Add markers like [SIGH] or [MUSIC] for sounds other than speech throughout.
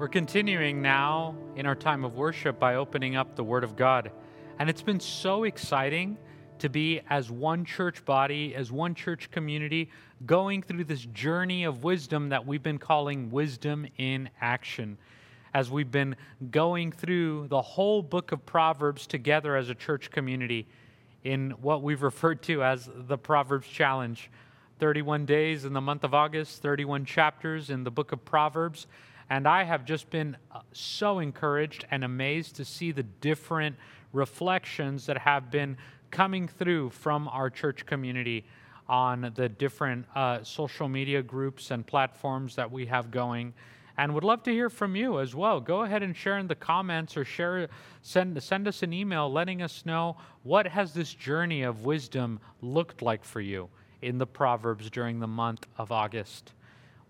We're continuing now in our time of worship by opening up the Word of God. And it's been so exciting to be as one church body, as one church community, going through this journey of wisdom that we've been calling Wisdom in Action. As we've been going through the whole book of Proverbs together as a church community in what we've [LAUGHS] referred to as the Proverbs Challenge. 31 days in the month of August, 31 chapters in the book of Proverbs. And I have just been uh, so encouraged and amazed to see the different reflections that have been coming through from our church community on the different uh, social media groups and platforms that we have going and would love to hear from you as well. Go ahead and share in the comments or share send send us an email letting us know what has this journey of wisdom looked like for you in the proverbs during the month of August.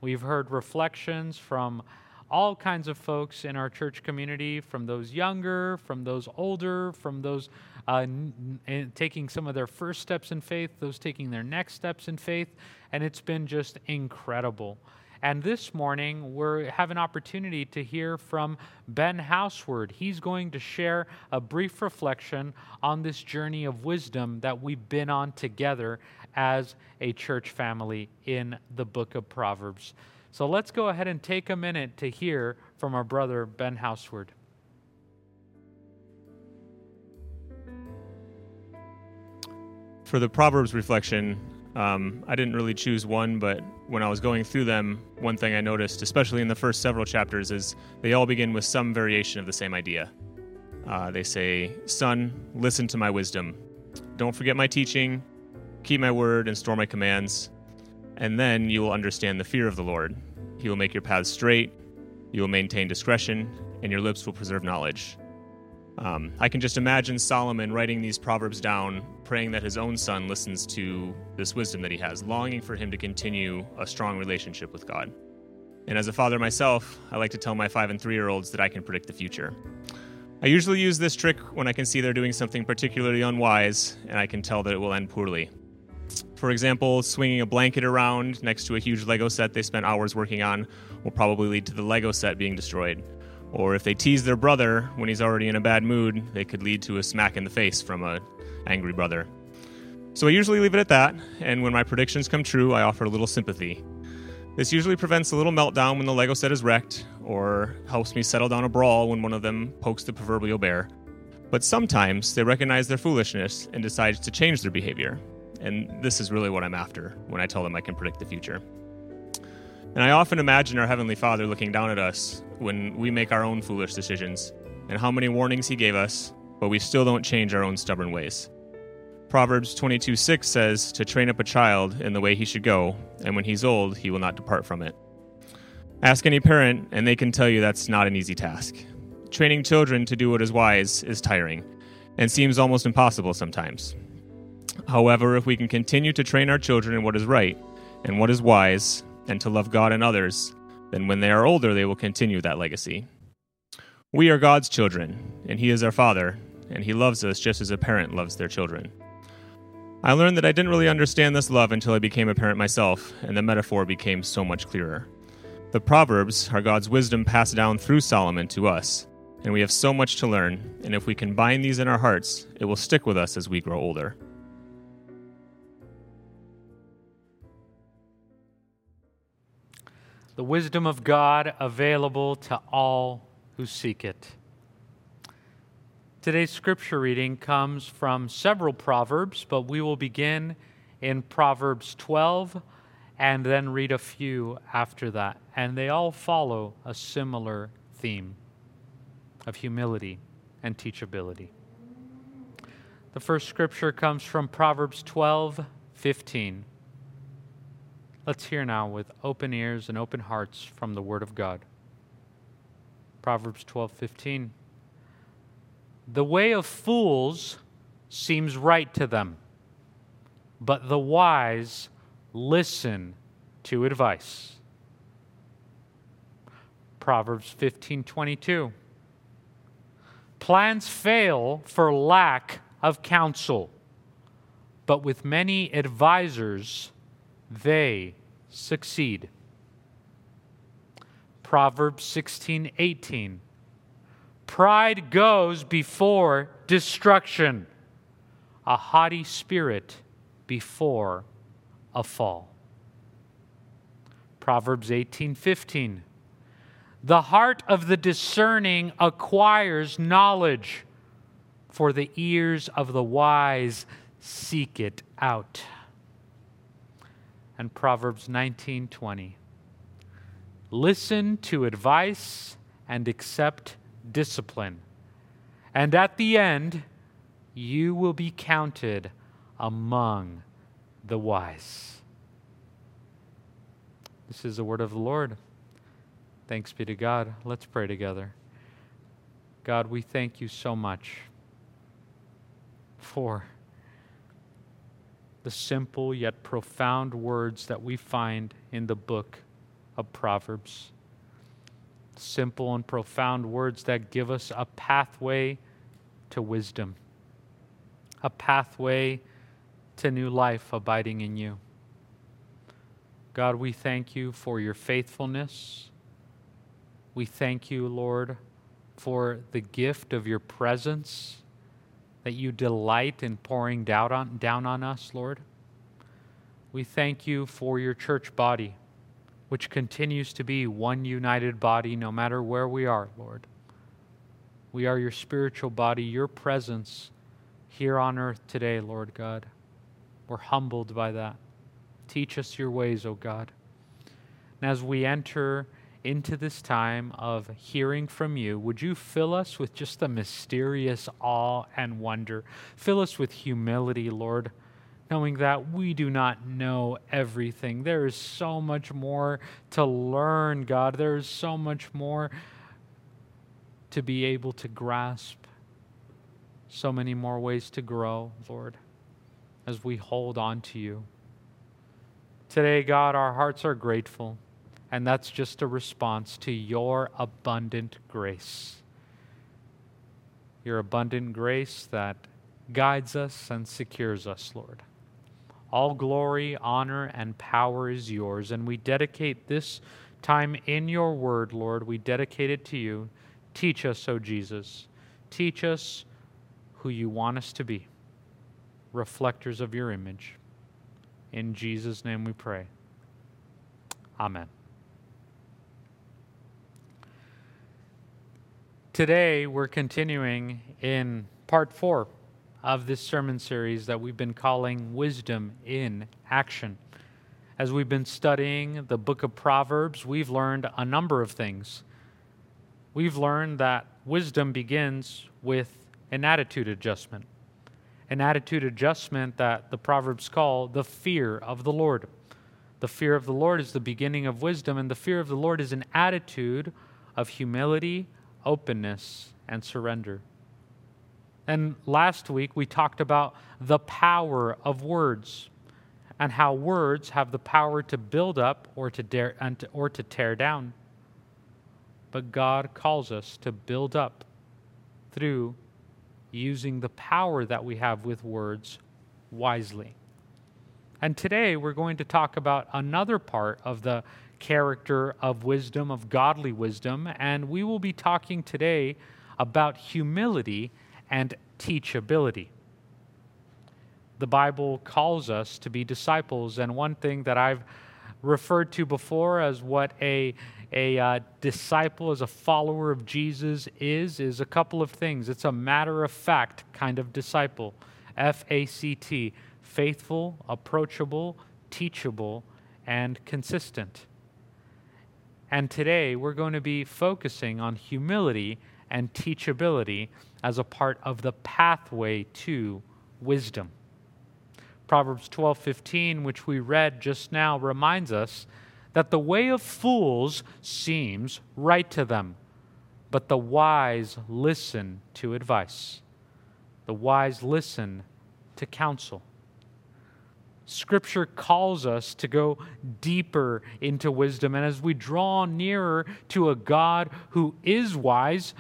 We've heard reflections from all kinds of folks in our church community, from those younger, from those older, from those uh, n- taking some of their first steps in faith, those taking their next steps in faith, and it's been just incredible. And this morning, we have an opportunity to hear from Ben Houseward. He's going to share a brief reflection on this journey of wisdom that we've been on together as a church family in the book of Proverbs. So let's go ahead and take a minute to hear from our brother Ben Houseward. For the Proverbs reflection, um, I didn't really choose one, but when I was going through them, one thing I noticed, especially in the first several chapters, is they all begin with some variation of the same idea. Uh, they say, Son, listen to my wisdom. Don't forget my teaching, keep my word, and store my commands and then you will understand the fear of the Lord. He will make your paths straight, you will maintain discretion, and your lips will preserve knowledge. Um, I can just imagine Solomon writing these proverbs down, praying that his own son listens to this wisdom that he has, longing for him to continue a strong relationship with God. And as a father myself, I like to tell my five and three year olds that I can predict the future. I usually use this trick when I can see they're doing something particularly unwise and I can tell that it will end poorly. For example, swinging a blanket around next to a huge Lego set they spent hours working on will probably lead to the Lego set being destroyed. Or if they tease their brother when he's already in a bad mood, they could lead to a smack in the face from a angry brother. So I usually leave it at that, and when my predictions come true, I offer a little sympathy. This usually prevents a little meltdown when the Lego set is wrecked, or helps me settle down a brawl when one of them pokes the proverbial bear. But sometimes they recognize their foolishness and decide to change their behavior, and this is really what I'm after when I tell them I can predict the future. And I often imagine our Heavenly Father looking down at us when we make our own foolish decisions and how many warnings He gave us, but we still don't change our own stubborn ways. Proverbs 22 6 says, To train up a child in the way he should go, and when he's old, he will not depart from it. Ask any parent, and they can tell you that's not an easy task. Training children to do what is wise is tiring and seems almost impossible sometimes. However, if we can continue to train our children in what is right and what is wise, and to love God and others, then when they are older, they will continue that legacy. We are God's children, and He is our Father, and He loves us just as a parent loves their children. I learned that I didn't really understand this love until I became a parent myself, and the metaphor became so much clearer. The Proverbs are God's wisdom passed down through Solomon to us, and we have so much to learn, and if we combine these in our hearts, it will stick with us as we grow older. The wisdom of God available to all who seek it. Today's scripture reading comes from several Proverbs, but we will begin in Proverbs 12 and then read a few after that. And they all follow a similar theme of humility and teachability. The first scripture comes from Proverbs 12 15. Let's hear now with open ears and open hearts from the Word of God. Proverbs 12:15 The way of fools seems right to them, but the wise listen to advice. Proverbs 15:22 Plans fail for lack of counsel, but with many advisers they succeed. Proverbs 16 18. Pride goes before destruction, a haughty spirit before a fall. Proverbs 18 15. The heart of the discerning acquires knowledge, for the ears of the wise seek it out. And Proverbs 19:20 Listen to advice and accept discipline. And at the end, you will be counted among the wise. This is the word of the Lord. Thanks be to God. Let's pray together. God, we thank you so much for the simple yet profound words that we find in the book of Proverbs. Simple and profound words that give us a pathway to wisdom, a pathway to new life abiding in you. God, we thank you for your faithfulness. We thank you, Lord, for the gift of your presence that you delight in pouring down on, down on us, Lord. We thank you for your church body, which continues to be one united body no matter where we are, Lord. We are your spiritual body, your presence here on earth today, Lord God. We're humbled by that. Teach us your ways, O God. And as we enter into this time of hearing from you, would you fill us with just a mysterious awe and wonder? Fill us with humility, Lord, knowing that we do not know everything. There is so much more to learn, God. There is so much more to be able to grasp, so many more ways to grow, Lord, as we hold on to you. Today, God, our hearts are grateful. And that's just a response to your abundant grace. Your abundant grace that guides us and secures us, Lord. All glory, honor, and power is yours. And we dedicate this time in your word, Lord. We dedicate it to you. Teach us, O Jesus. Teach us who you want us to be, reflectors of your image. In Jesus' name we pray. Amen. Today, we're continuing in part four of this sermon series that we've been calling Wisdom in Action. As we've been studying the book of Proverbs, we've learned a number of things. We've learned that wisdom begins with an attitude adjustment, an attitude adjustment that the Proverbs call the fear of the Lord. The fear of the Lord is the beginning of wisdom, and the fear of the Lord is an attitude of humility openness, and surrender. And last week we talked about the power of words and how words have the power to build up or to, dare, and to, or to tear down. But God calls us to build up through using the power that we have with words wisely. And today we're going to talk about another part of the character of wisdom, of godly wisdom, and we will be talking today about humility and teachability. The Bible calls us to be disciples, and one thing that I've referred to before as what a a uh, disciple, as a follower of Jesus is, is a couple of things. It's a matter of fact kind of disciple. F A C T. Faithful, approachable, teachable, and consistent. And today we're going to be focusing on humility and teachability as a part of the pathway to wisdom. Proverbs 12:15, which we read just now, reminds us that the way of fools seems right to them, but the wise listen to advice. The wise listen to counsel. Scripture calls us to go deeper into wisdom. And as we draw nearer to a God who is wise,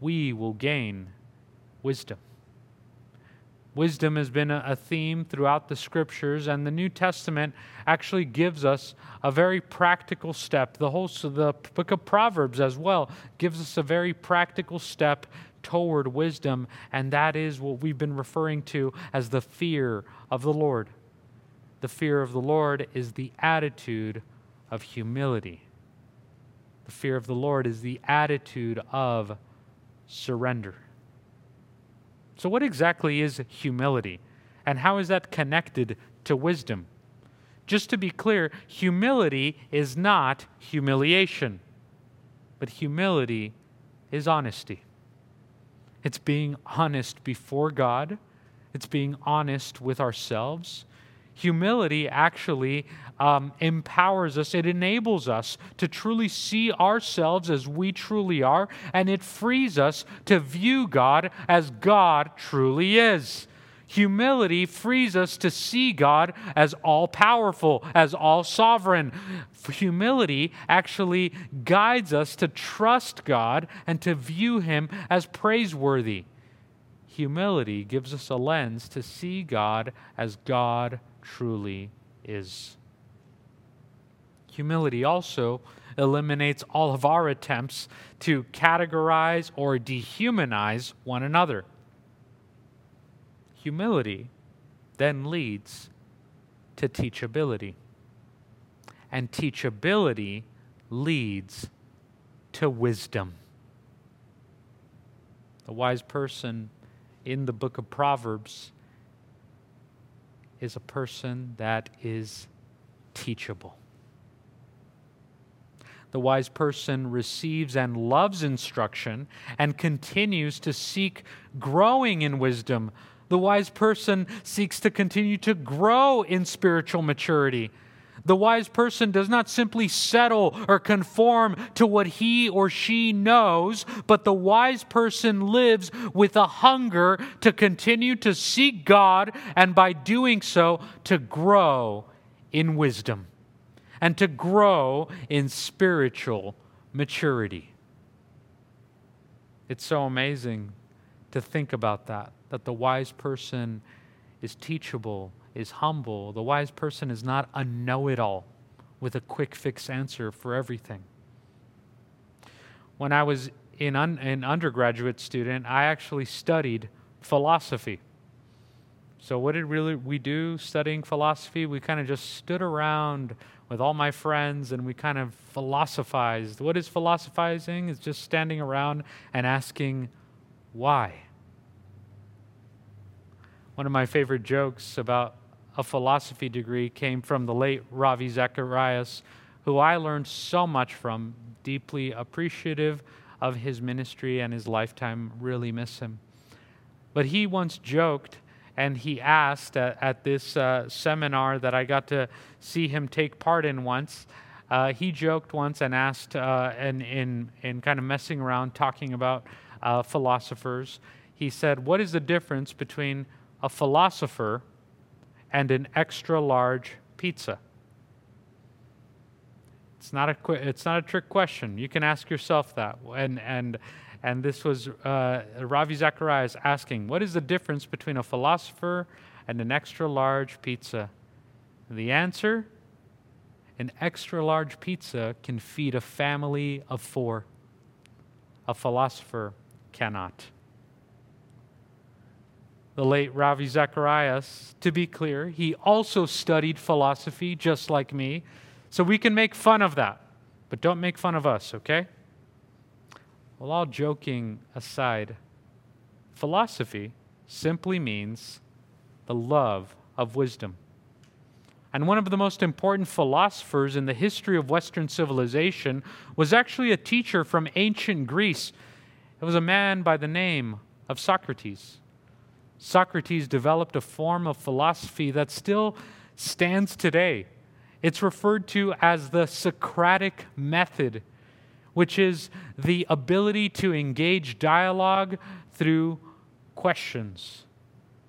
we will gain wisdom. Wisdom has been a, theme throughout the scriptures, and the New Testament actually gives us a very practical step. The whole so the book of Proverbs as well gives us a very practical step toward wisdom, and that is what we've been referring to as the fear of the Lord. The fear of the Lord is the attitude of humility. The fear of the Lord is the attitude of surrender. So, what exactly is humility? And how is that connected to wisdom? Just to be clear, humility is not humiliation, but humility is honesty. It's being honest before God, it's being honest with ourselves. Humility actually um, empowers us, it enables us to truly see ourselves as we truly are, and it frees us to view God as God truly is. Humility frees us to see God as all powerful, as all sovereign. Humility actually guides us to trust God and to view Him as praiseworthy. Humility gives us a lens to see God as God truly is. Humility also eliminates all of our attempts to categorize or dehumanize one another. Humility then leads to teachability, and teachability leads to wisdom. The wise person in the book of Proverbs is a person that is teachable. The wise person receives and loves instruction and continues to seek growing in wisdom. The wise person seeks to continue to grow in spiritual maturity. The wise person does not simply settle or conform to what he or she knows, but the wise person lives with a hunger to continue to seek God and by doing so to grow in wisdom and to grow in spiritual maturity. It's so amazing to think about that, that the wise person is teachable is humble. The wise person is not a know it all with a quick fix answer for everything. When I was in un- an undergraduate student, I actually studied philosophy. So, what did really we do studying philosophy? We kind of just stood around with all my friends and we kind of philosophized. What is philosophizing? It's just standing around and asking why. One of my favorite jokes about a philosophy degree came from the late Ravi Zacharias, who I learned so much from, deeply appreciative of his ministry and his lifetime, really miss him. But he once joked and he asked at, at this uh, seminar that I got to see him take part in once. Uh, he joked once and asked, uh, and in, in kind of messing around, talking about uh, philosophers, he said, What is the difference between a philosopher and an extra large pizza? It's not a it's not a trick question. You can ask yourself that. And and and this was uh, Ravi Zacharias asking, what is the difference between a philosopher and an extra large pizza? The answer: an extra large pizza can feed a family of four. A philosopher cannot the late Ravi Zacharias, to be clear, he also studied philosophy just like me. So we can make fun of that, but don't make fun of us, okay? Well, all joking aside, philosophy simply means the love of wisdom. And one of the most important philosophers in the history of Western civilization was actually a teacher from ancient Greece. It was a man by the name of Socrates. Socrates developed a form of philosophy that still stands today. It's referred to as the Socratic method, which is the ability to engage dialogue through questions.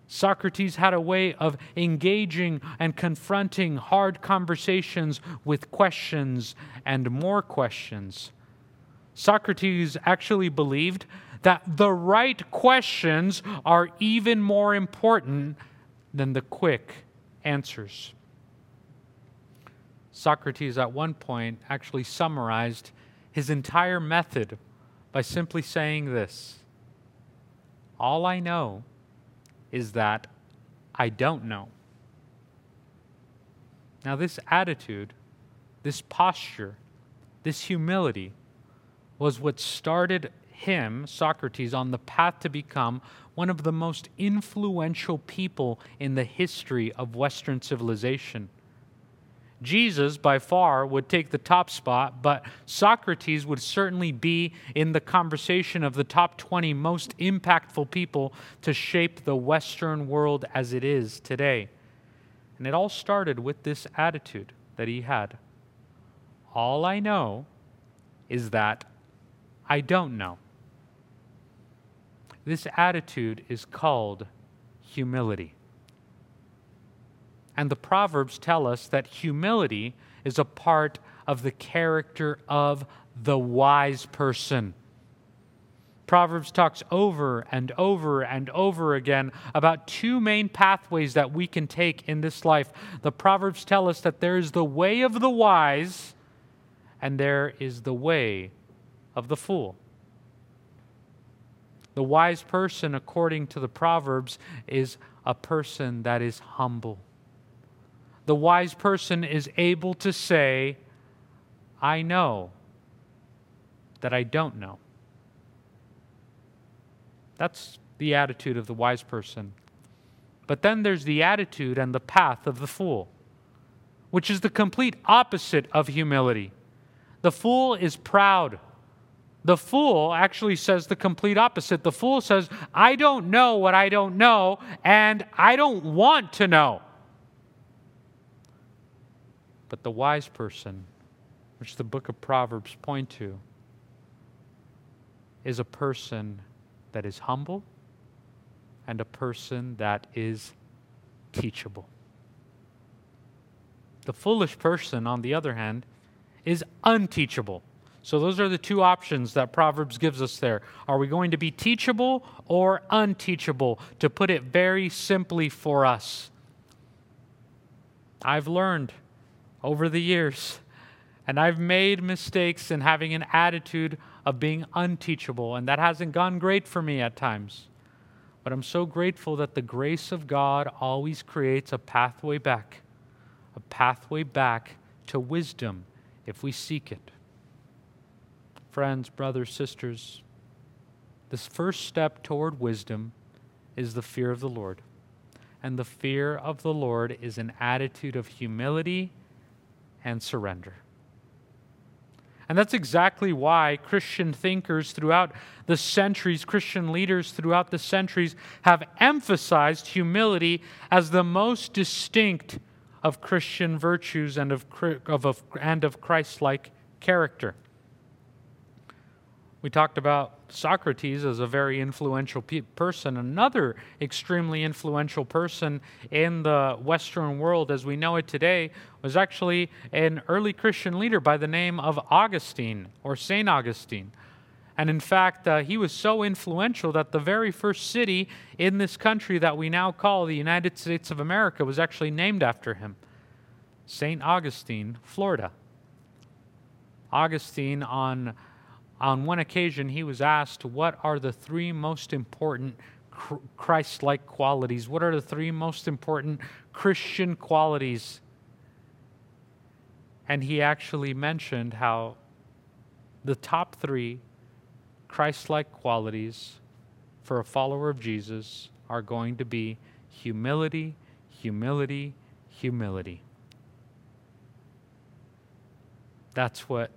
Socrates had a way of engaging and confronting hard conversations with questions and more questions. Socrates actually believed that the right questions are even more important than the quick answers. Socrates, at one point, actually summarized his entire method by simply saying this All I know is that I don't know. Now, this attitude, this posture, this humility was what started him, Socrates, on the path to become one of the most influential people in the history of Western civilization. Jesus, by far, would take the top spot, but Socrates would certainly be in the conversation of the top 20 most impactful people to shape the Western world as it is today. And it all started with this attitude that he had All I know is that I don't know. This attitude is called humility. And the Proverbs tell us that humility is a part of the character of the wise person. Proverbs talks over and over and over again about two main pathways that we can take in this life. The Proverbs tell us that there is the way of the wise and there is the way of the fool. The wise person, according to the Proverbs, is a person that is humble the wise person is able to say, I know that I don't know. That's the attitude of the wise person. But then there's the attitude and the path of the fool, which is the complete opposite of humility. The fool is proud. The fool actually says the complete opposite. The fool says, I don't know what I don't know, and I don't want to know. But the wise person, which the book of Proverbs point to, is a person that is humble and a person that is teachable. The foolish person, on the other hand, is unteachable. So, those are the two options that Proverbs gives us there. Are we going to be teachable or unteachable? To put it very simply for us, I've learned over the years. And I've made mistakes in having an attitude of being unteachable, and that hasn't gone great for me at times. But I'm so grateful that the grace of God always creates a pathway back, a pathway back to wisdom if we seek it. Friends, brothers, sisters, this first step toward wisdom is the fear of the Lord. And the fear of the Lord is an attitude of humility and surrender. And that's exactly why Christian thinkers throughout the centuries, Christian leaders throughout the centuries, have emphasized humility as the most distinct of Christian virtues and of, of, of and of Christ like character. We talked about Socrates as a very influential pe- person. Another extremely influential person in the Western world as we know it today was actually an early Christian leader by the name of Augustine or St. Augustine. And in fact, uh, he was so influential that the very first city in this country that we now call the United States of America was actually named after him St. Augustine, Florida. Augustine, on on one occasion, he was asked, What are the three most important Christ like qualities? What are the three most important Christian qualities? And he actually mentioned how the top three Christ like qualities for a follower of Jesus are going to be humility, humility, humility. That's what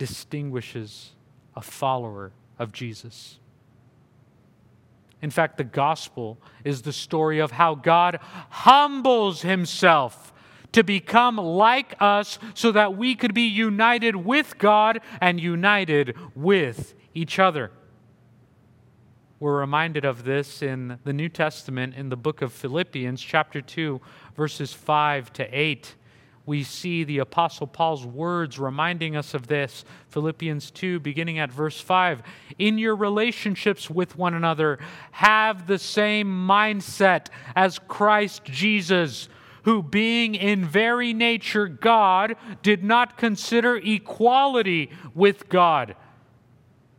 distinguishes a follower of Jesus. In fact, the gospel is the story of how God humbles himself to become like us so that we could be united with God and united with each other. We're reminded of this in the New Testament in the book of Philippians, chapter 2, verses 5 to 8 we see the Apostle Paul's words reminding us of this. Philippians 2, beginning at verse 5. In your relationships with one another, have the same mindset as Christ Jesus, who, being in very nature God, did not consider equality with God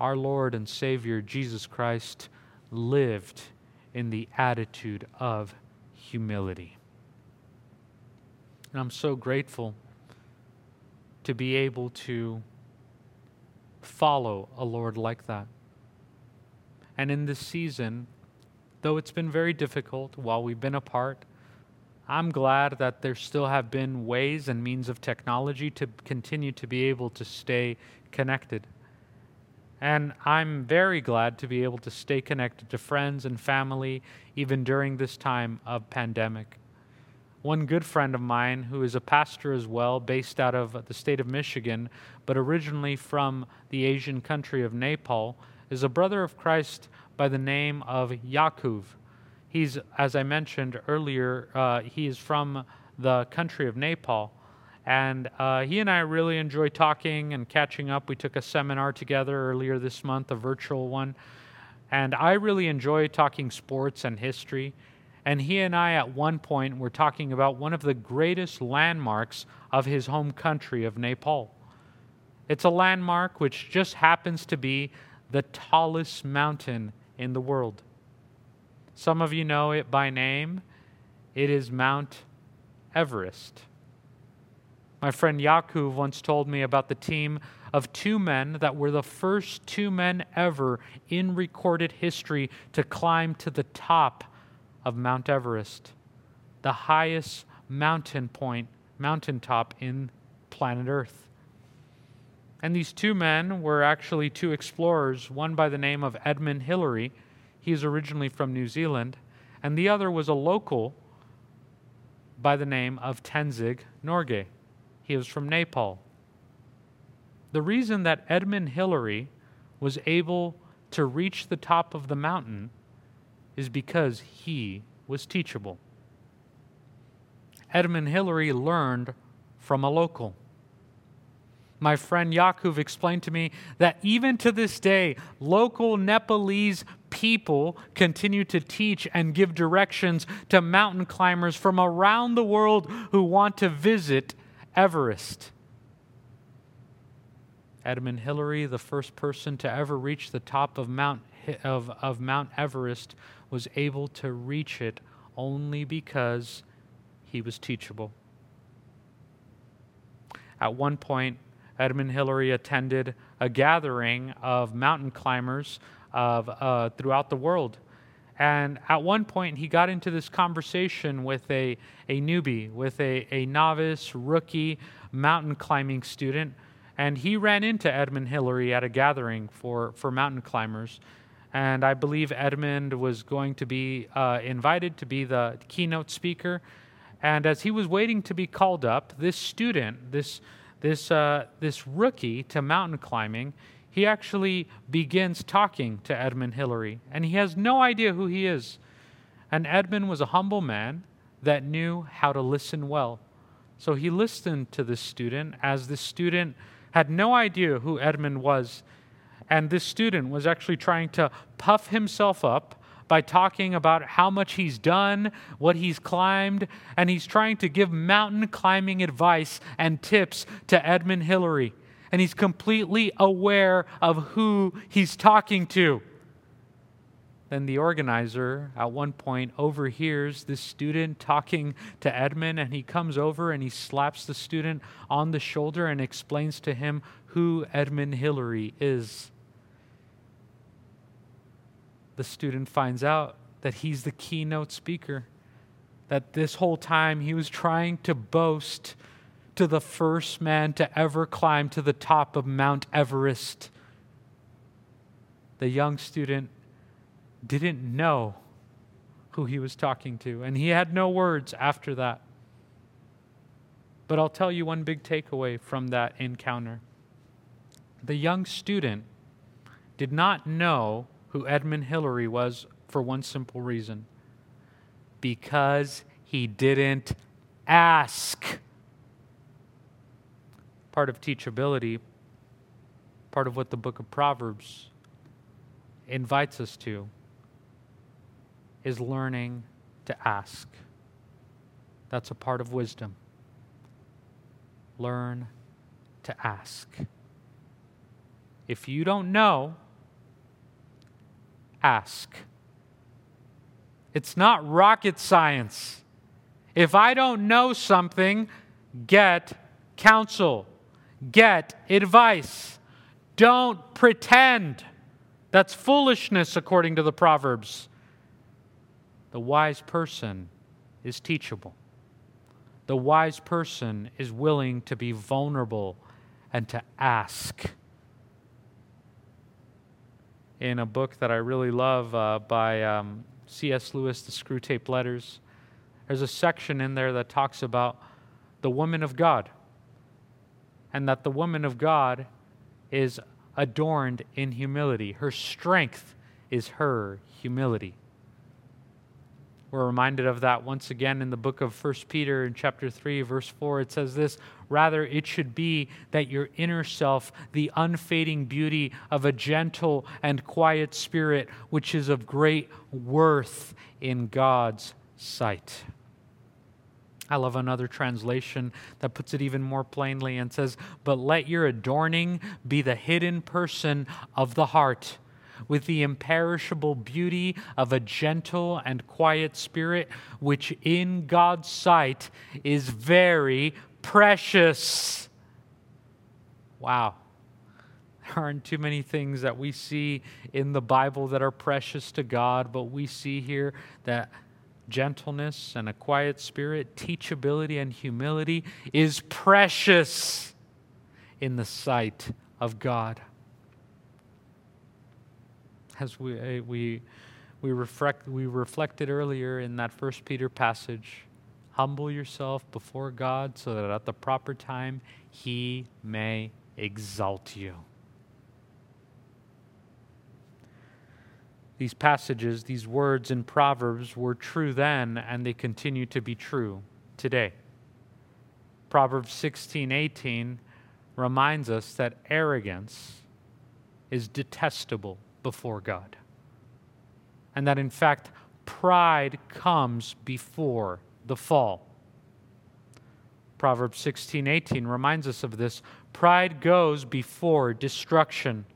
our Lord and Savior Jesus Christ lived in the attitude of humility. And I'm so grateful to be able to follow a Lord like that. And in this season, though it's been very difficult while we've been apart, I'm glad that there still have been ways and means of technology to continue to be able to stay connected. And I'm very glad to be able to stay connected to friends and family even during this time of pandemic. One good friend of mine, who is a pastor as well, based out of the state of Michigan, but originally from the Asian country of Nepal, is a brother of Christ by the name of Yakuv. He's, as I mentioned earlier, uh, he is from the country of Nepal. And uh, he and I really enjoy talking and catching up. We took a seminar together earlier this month, a virtual one. And I really enjoy talking sports and history. And he and I, at one point, were talking about one of the greatest landmarks of his home country of Nepal. It's a landmark which just happens to be the tallest mountain in the world. Some of you know it by name. It is Mount Everest. My friend Yakuv once told me about the team of two men that were the first two men ever in recorded history to climb to the top of Mount Everest, the highest mountain point, mountaintop in planet Earth. And these two men were actually two explorers, one by the name of Edmund Hillary, he's originally from New Zealand, and the other was a local by the name of Tenzing Norgay. He was from Nepal. The reason that Edmund Hillary was able to reach the top of the mountain is because he was teachable. Edmund Hillary learned from a local. My friend Yakub explained to me that even to this day, local Nepalese people continue to teach and give directions to mountain climbers from around the world who want to visit Everest. Edmund Hillary, the first person to ever reach the top of Mount, of, of Mount Everest, was able to reach it only because he was teachable. At one point, Edmund Hillary attended a gathering of mountain climbers of, uh, throughout the world. And at one point, he got into this conversation with a, a newbie, with a, a novice, rookie mountain climbing student. And he ran into Edmund Hillary at a gathering for, for mountain climbers. And I believe Edmund was going to be uh, invited to be the keynote speaker. And as he was waiting to be called up, this student, this, this, uh, this rookie to mountain climbing, he actually begins talking to Edmund Hillary, and he has no idea who he is. And Edmund was a humble man that knew how to listen well. So he listened to this student as this student had no idea who Edmund was. And this student was actually trying to puff himself up by talking about how much he's done, what he's climbed, and he's trying to give mountain climbing advice and tips to Edmund Hillary and he's completely aware of who he's talking to. Then the organizer at one point overhears this student talking to Edmund, and he comes over and he slaps the student on the shoulder and explains to him who Edmund Hillary is. The student finds out that he's the keynote speaker, that this whole time he was trying to boast to the first man to ever climb to the top of Mount Everest. The young student didn't know who he was talking to, and he had no words after that. But I'll tell you one big takeaway from that encounter. The young student did not know who Edmund Hillary was for one simple reason because he didn't ask. Part of teachability, part of what the book of Proverbs invites us to, is learning to ask. That's a part of wisdom. Learn to ask. If you don't know, ask. It's not rocket science. If I don't know something, get counsel, get advice. Don't pretend. That's foolishness, according to the Proverbs. The wise person is teachable. The wise person is willing to be vulnerable and to ask. In a book that I really love uh, by um, C.S. Lewis, The Screwtape Letters, there's a section in there that talks about the woman of God and that the woman of God is adorned in humility. Her strength is her humility. We're reminded of that once again in the book of 1 Peter in chapter 3 verse 4 it says this rather it should be that your inner self the unfading beauty of a gentle and quiet spirit which is of great worth in God's sight. I love another translation that puts it even more plainly and says, But let your adorning be the hidden person of the heart with the imperishable beauty of a gentle and quiet spirit, which in God's sight is very precious. Wow. There aren't too many things that we see in the Bible that are precious to God, but we see here that gentleness and a quiet spirit, teachability and humility is precious in the sight of God as we, uh, we, we, reflect, we reflected earlier in that First Peter passage. Humble yourself before God so that at the proper time he may exalt you. These passages, these words in Proverbs were true then, and they continue to be true today. Proverbs 16 18 reminds us that arrogance is detestable before God. And that in fact, pride comes before the fall. Proverbs 16:18 reminds us of this. Pride goes before destruction,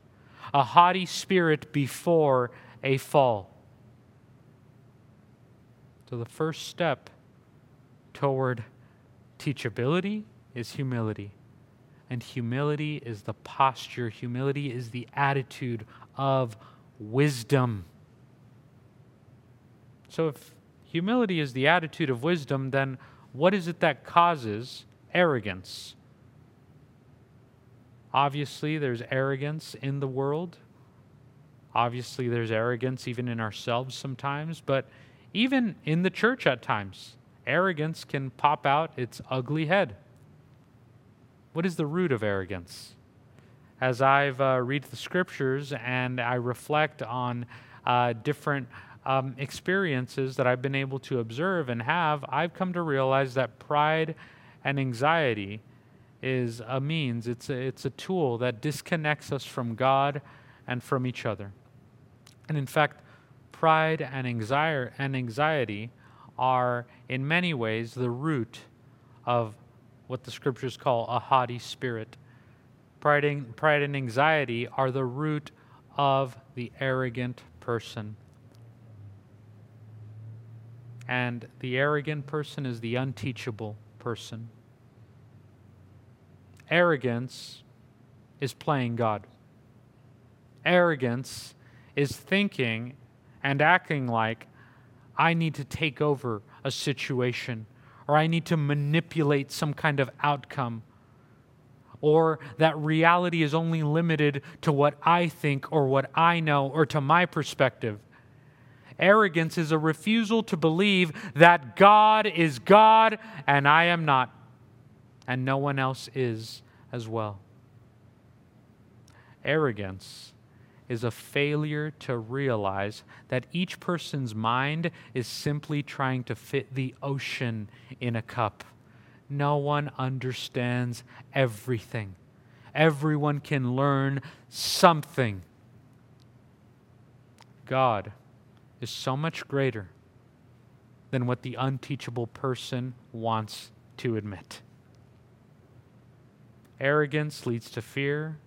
a haughty spirit before a fall. So, the first step toward teachability is humility. And humility is the posture, humility is the attitude of wisdom. So, if humility is the attitude of wisdom, then what is it that causes arrogance? Obviously, there's arrogance in the world. Obviously, there's arrogance even in ourselves sometimes, but even in the church at times, arrogance can pop out its ugly head. What is the root of arrogance? as I've uh, read the scriptures and I reflect on uh, different um, experiences that I've been able to observe and have, I've come to realize that pride and anxiety is a means, it's a, it's a tool that disconnects us from God and from each other. And in fact, pride and anxiety, are in many ways the root of what the scriptures call a haughty spirit pride and, pride and anxiety are the root of the arrogant person. And the arrogant person is the unteachable person. Arrogance is playing God. Arrogance is thinking and acting like I need to take over a situation or I need to manipulate some kind of outcome, or that reality is only limited to what I think or what I know or to my perspective. Arrogance is a refusal to believe that God is God and I am not, and no one else is as well. Arrogance is a failure to realize that each person's mind is simply trying to fit the ocean in a cup. No one understands everything. Everyone can learn something. God is so much greater than what the unteachable person wants to admit. Arrogance leads to fear,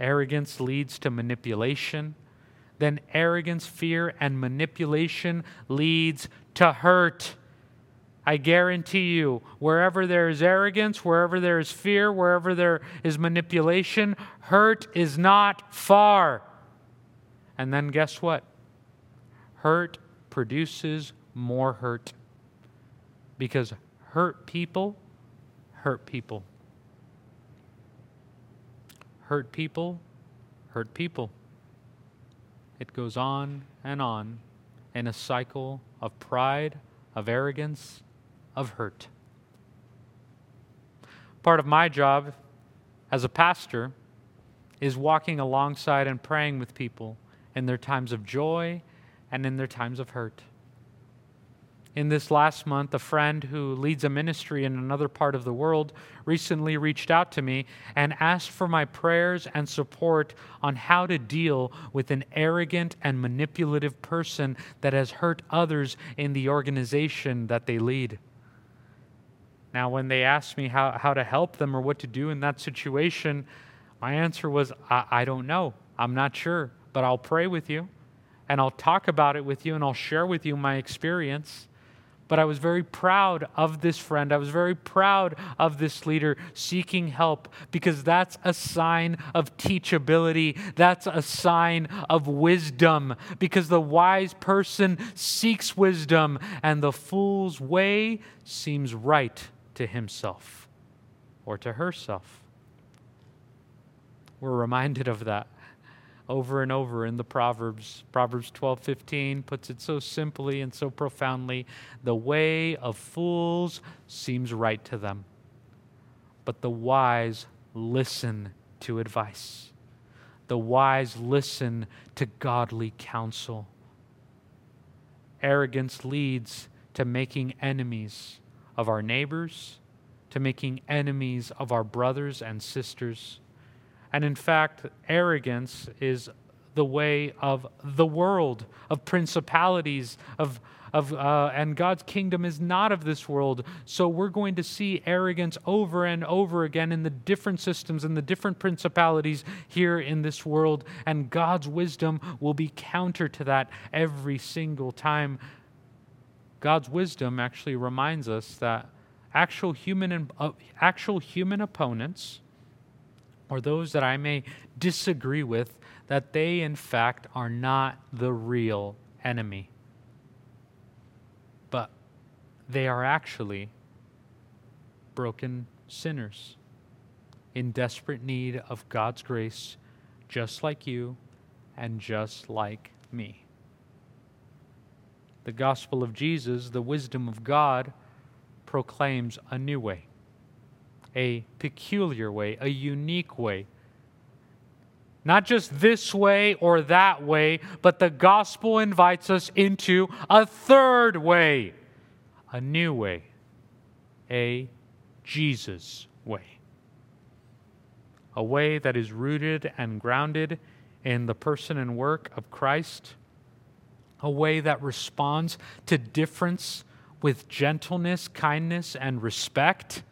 Arrogance leads to manipulation. Then arrogance, fear, and manipulation leads to hurt. I guarantee you, wherever there is arrogance, wherever there is fear, wherever there is manipulation, hurt is not far. And then guess what? Hurt produces more hurt. Because hurt people hurt people hurt people, hurt people. It goes on and on in a cycle of pride, of arrogance, of hurt. Part of my job as a pastor is walking alongside and praying with people in their times of joy and in their times of hurt in this last month, a friend who leads a ministry in another part of the world recently reached out to me and asked for my prayers and support on how to deal with an arrogant and manipulative person that has hurt others in the organization that they lead. Now, when they asked me how, how to help them or what to do in that situation, my answer was, I, I don't know. I'm not sure, but I'll pray with you and I'll talk about it with you and I'll share with you my experience. But I was very proud of this friend. I was very proud of this leader seeking help because that's a sign of teachability. That's a sign of wisdom because the wise person seeks wisdom and the fool's way seems right to himself or to herself. We're reminded of that over and over in the Proverbs. Proverbs 12:15 puts it so simply and so profoundly, the way of fools seems right to them, but the wise listen to advice. The wise listen to godly counsel. Arrogance leads to making enemies of our neighbors, to making enemies of our brothers and sisters and in fact, arrogance is the way of the world, of principalities, of, of, uh, and God's kingdom is not of this world. So we're going to see arrogance over and over again in the different systems and the different principalities here in this world. And God's wisdom will be counter to that every single time. God's wisdom actually reminds us that actual human, uh, actual human opponents or those that I may disagree with, that they in fact are not the real enemy. But they are actually broken sinners in desperate need of God's grace, just like you and just like me. The gospel of Jesus, the wisdom of God, proclaims a new way a peculiar way, a unique way. Not just this way or that way, but the gospel invites us into a third way, a new way, a Jesus way. A way that is rooted and grounded in the person and work of Christ, a way that responds to difference with gentleness, kindness, and respect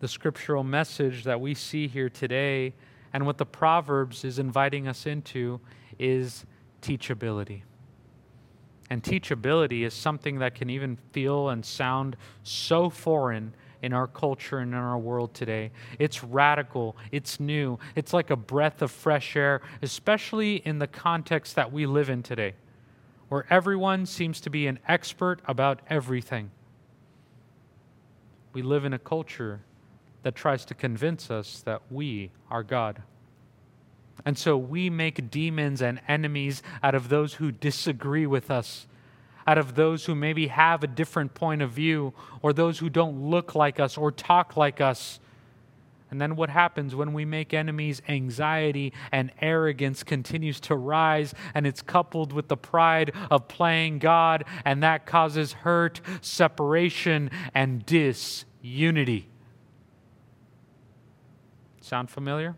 the scriptural message that we see here today and what the Proverbs is inviting us into is teachability. And teachability is something that can even feel and sound so foreign in our culture and in our world today. It's radical, it's new, it's like a breath of fresh air, especially in the context that we live in today, where everyone seems to be an expert about everything we live in a culture that tries to convince us that we are God. And so we make demons and enemies out of those who disagree with us, out of those who maybe have a different point of view, or those who don't look like us or talk like us. And then what happens when we make enemies? Anxiety and arrogance continues to rise, and it's coupled with the pride of playing God, and that causes hurt, separation, and disunity. Sound familiar?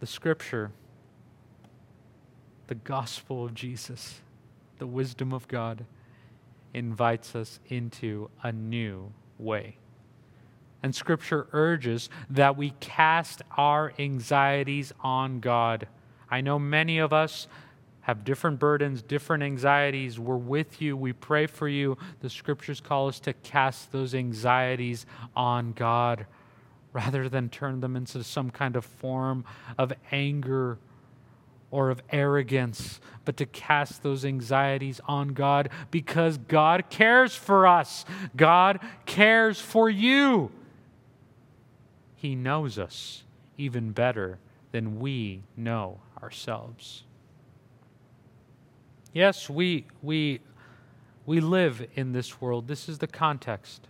The scripture, the gospel of Jesus, the wisdom of God invites us into a new way. And Scripture urges that we cast our anxieties on God. I know many of us have different burdens, different anxieties. We're with you. We pray for you. The Scriptures call us to cast those anxieties on God rather than turn them into some kind of form of anger or of arrogance, but to cast those anxieties on God because God cares for us. God cares for you. He knows us even better than we know ourselves. Yes, we, we, we live in this world. This is the context.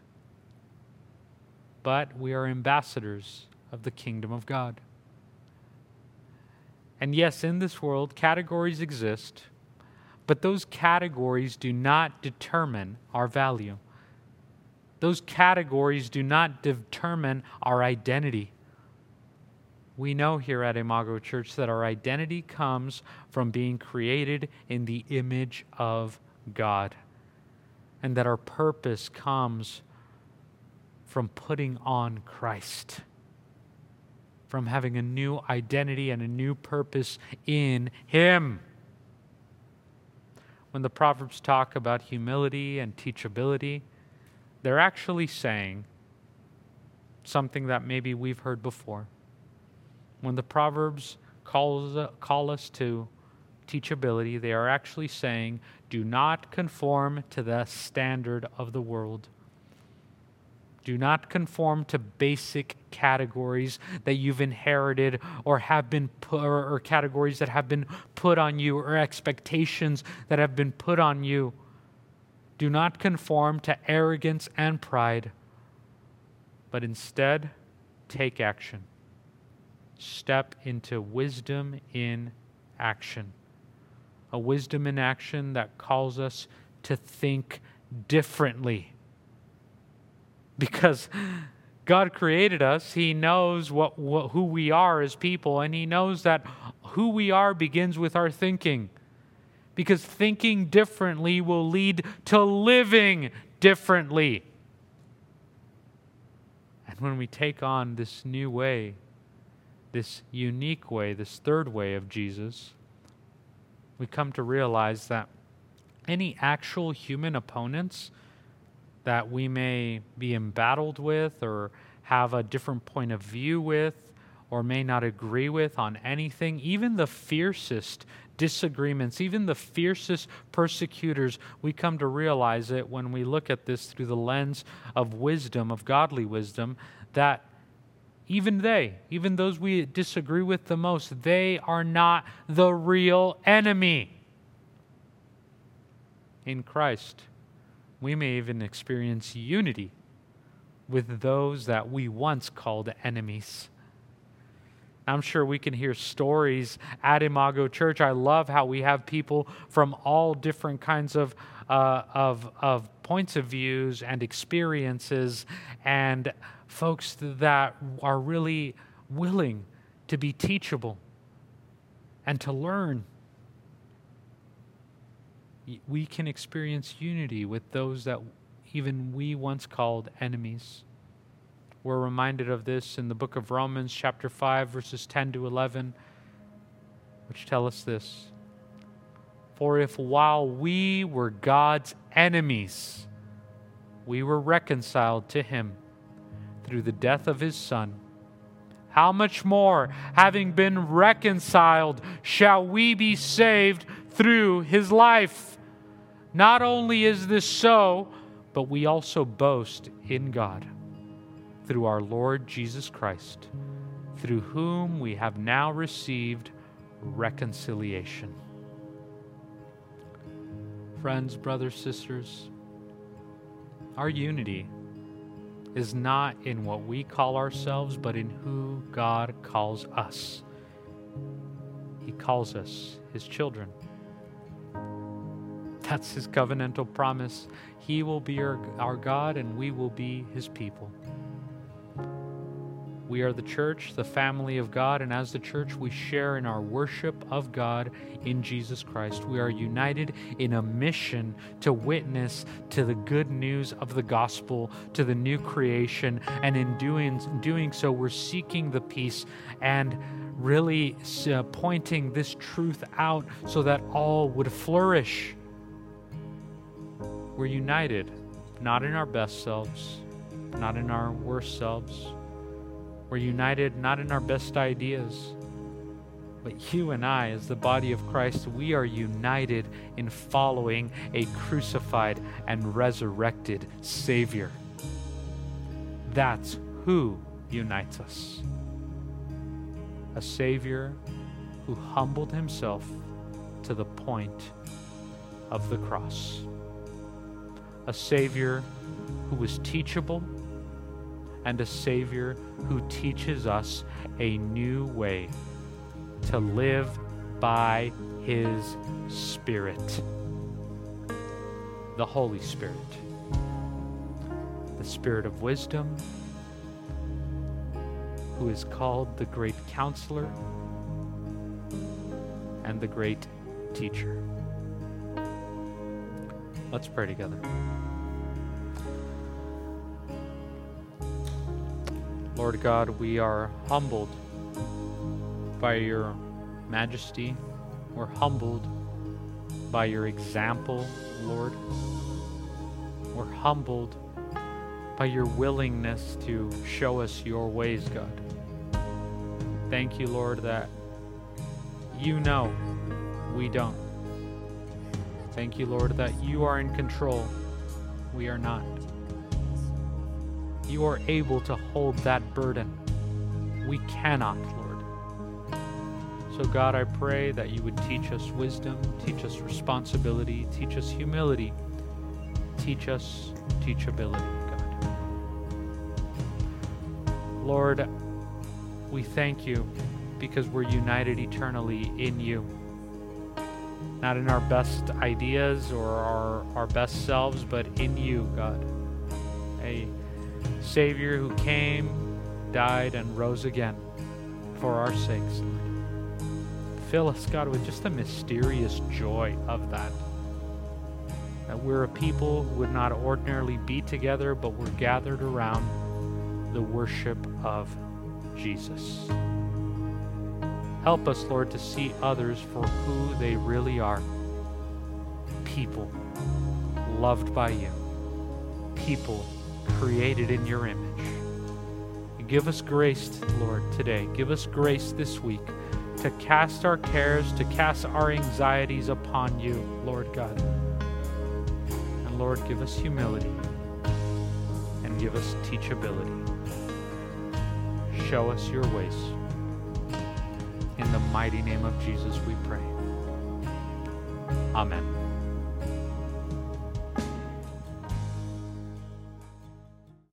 But we are ambassadors of the kingdom of God. And yes, in this world, categories exist, but those categories do not determine our value. Those categories do not determine our identity. We know here at Imago Church that our identity comes from being created in the image of God, and that our purpose comes from putting on Christ, from having a new identity and a new purpose in Him. When the Proverbs talk about humility and teachability, they're actually saying something that maybe we've heard before. When the Proverbs calls, call us to teachability, they are actually saying, do not conform to the standard of the world. Do not conform to basic categories that you've inherited or have been put, or, or categories that have been put on you or expectations that have been put on you. Do not conform to arrogance and pride, but instead take action. Step into wisdom in action. A wisdom in action that calls us to think differently. Because God created us, He knows what, what, who we are as people, and He knows that who we are begins with our thinking because thinking differently will lead to living differently. And when we take on this new way, this unique way, this third way of Jesus, we come to realize that any actual human opponents that we may be embattled with or have a different point of view with or may not agree with on anything, even the fiercest disagreements, even the fiercest persecutors, we come to realize it when we look at this through the lens of wisdom, of godly wisdom, that even they, even those we disagree with the most, they are not the real enemy. In Christ, we may even experience unity with those that we once called enemies. I'm sure we can hear stories at Imago Church. I love how we have people from all different kinds of, uh, of, of points of views and experiences, and folks that are really willing to be teachable and to learn. We can experience unity with those that even we once called enemies. We're reminded of this in the book of Romans, chapter 5, verses 10 to 11, which tell us this For if while we were God's enemies, we were reconciled to him through the death of his Son, how much more, having been reconciled, shall we be saved through his life? Not only is this so, but we also boast in God through our Lord Jesus Christ, through whom we have now received reconciliation. Friends, brothers, sisters, our unity is not in what we call ourselves, but in who God calls us. He calls us His children. That's His covenantal promise. He will be our, our God, and we will be His people. We are the church, the family of God, and as the church, we share in our worship of God in Jesus Christ. We are united in a mission to witness to the good news of the gospel, to the new creation, and in doing, doing so, we're seeking the peace and really uh, pointing this truth out so that all would flourish. We're united, not in our best selves, not in our worst selves we're united not in our best ideas, but you and I, as the body of Christ, we are united in following a crucified and resurrected Savior. That's who unites us. A Savior who humbled himself to the point of the cross. A Savior who was teachable and a Savior who teaches us a new way to live by His Spirit, the Holy Spirit, the Spirit of wisdom, who is called the Great Counselor and the Great Teacher. Let's pray together. Lord God, we are humbled by your majesty. We're humbled by your example, Lord. We're humbled by your willingness to show us your ways, God. Thank you, Lord, that you know we don't. Thank you, Lord, that you are in control. We are not you are able to hold that burden. We cannot, Lord. So, God, I pray that you would teach us wisdom, teach us responsibility, teach us humility, teach us teachability, God. Lord, we thank you because we're united eternally in you. Not in our best ideas or our, our best selves, but in you, God. A Savior who came, died, and rose again for our sakes. Fill us, God, with just the mysterious joy of that. That we're a people who would not ordinarily be together, but we're gathered around the worship of Jesus. Help us, Lord, to see others for who they really are people loved by you, people created in your image. Give us grace, Lord, today. Give us grace this week to cast our cares, to cast our anxieties upon you, Lord God. And Lord, give us humility and give us teachability. Show us your ways. In the mighty name of Jesus, we pray. Amen.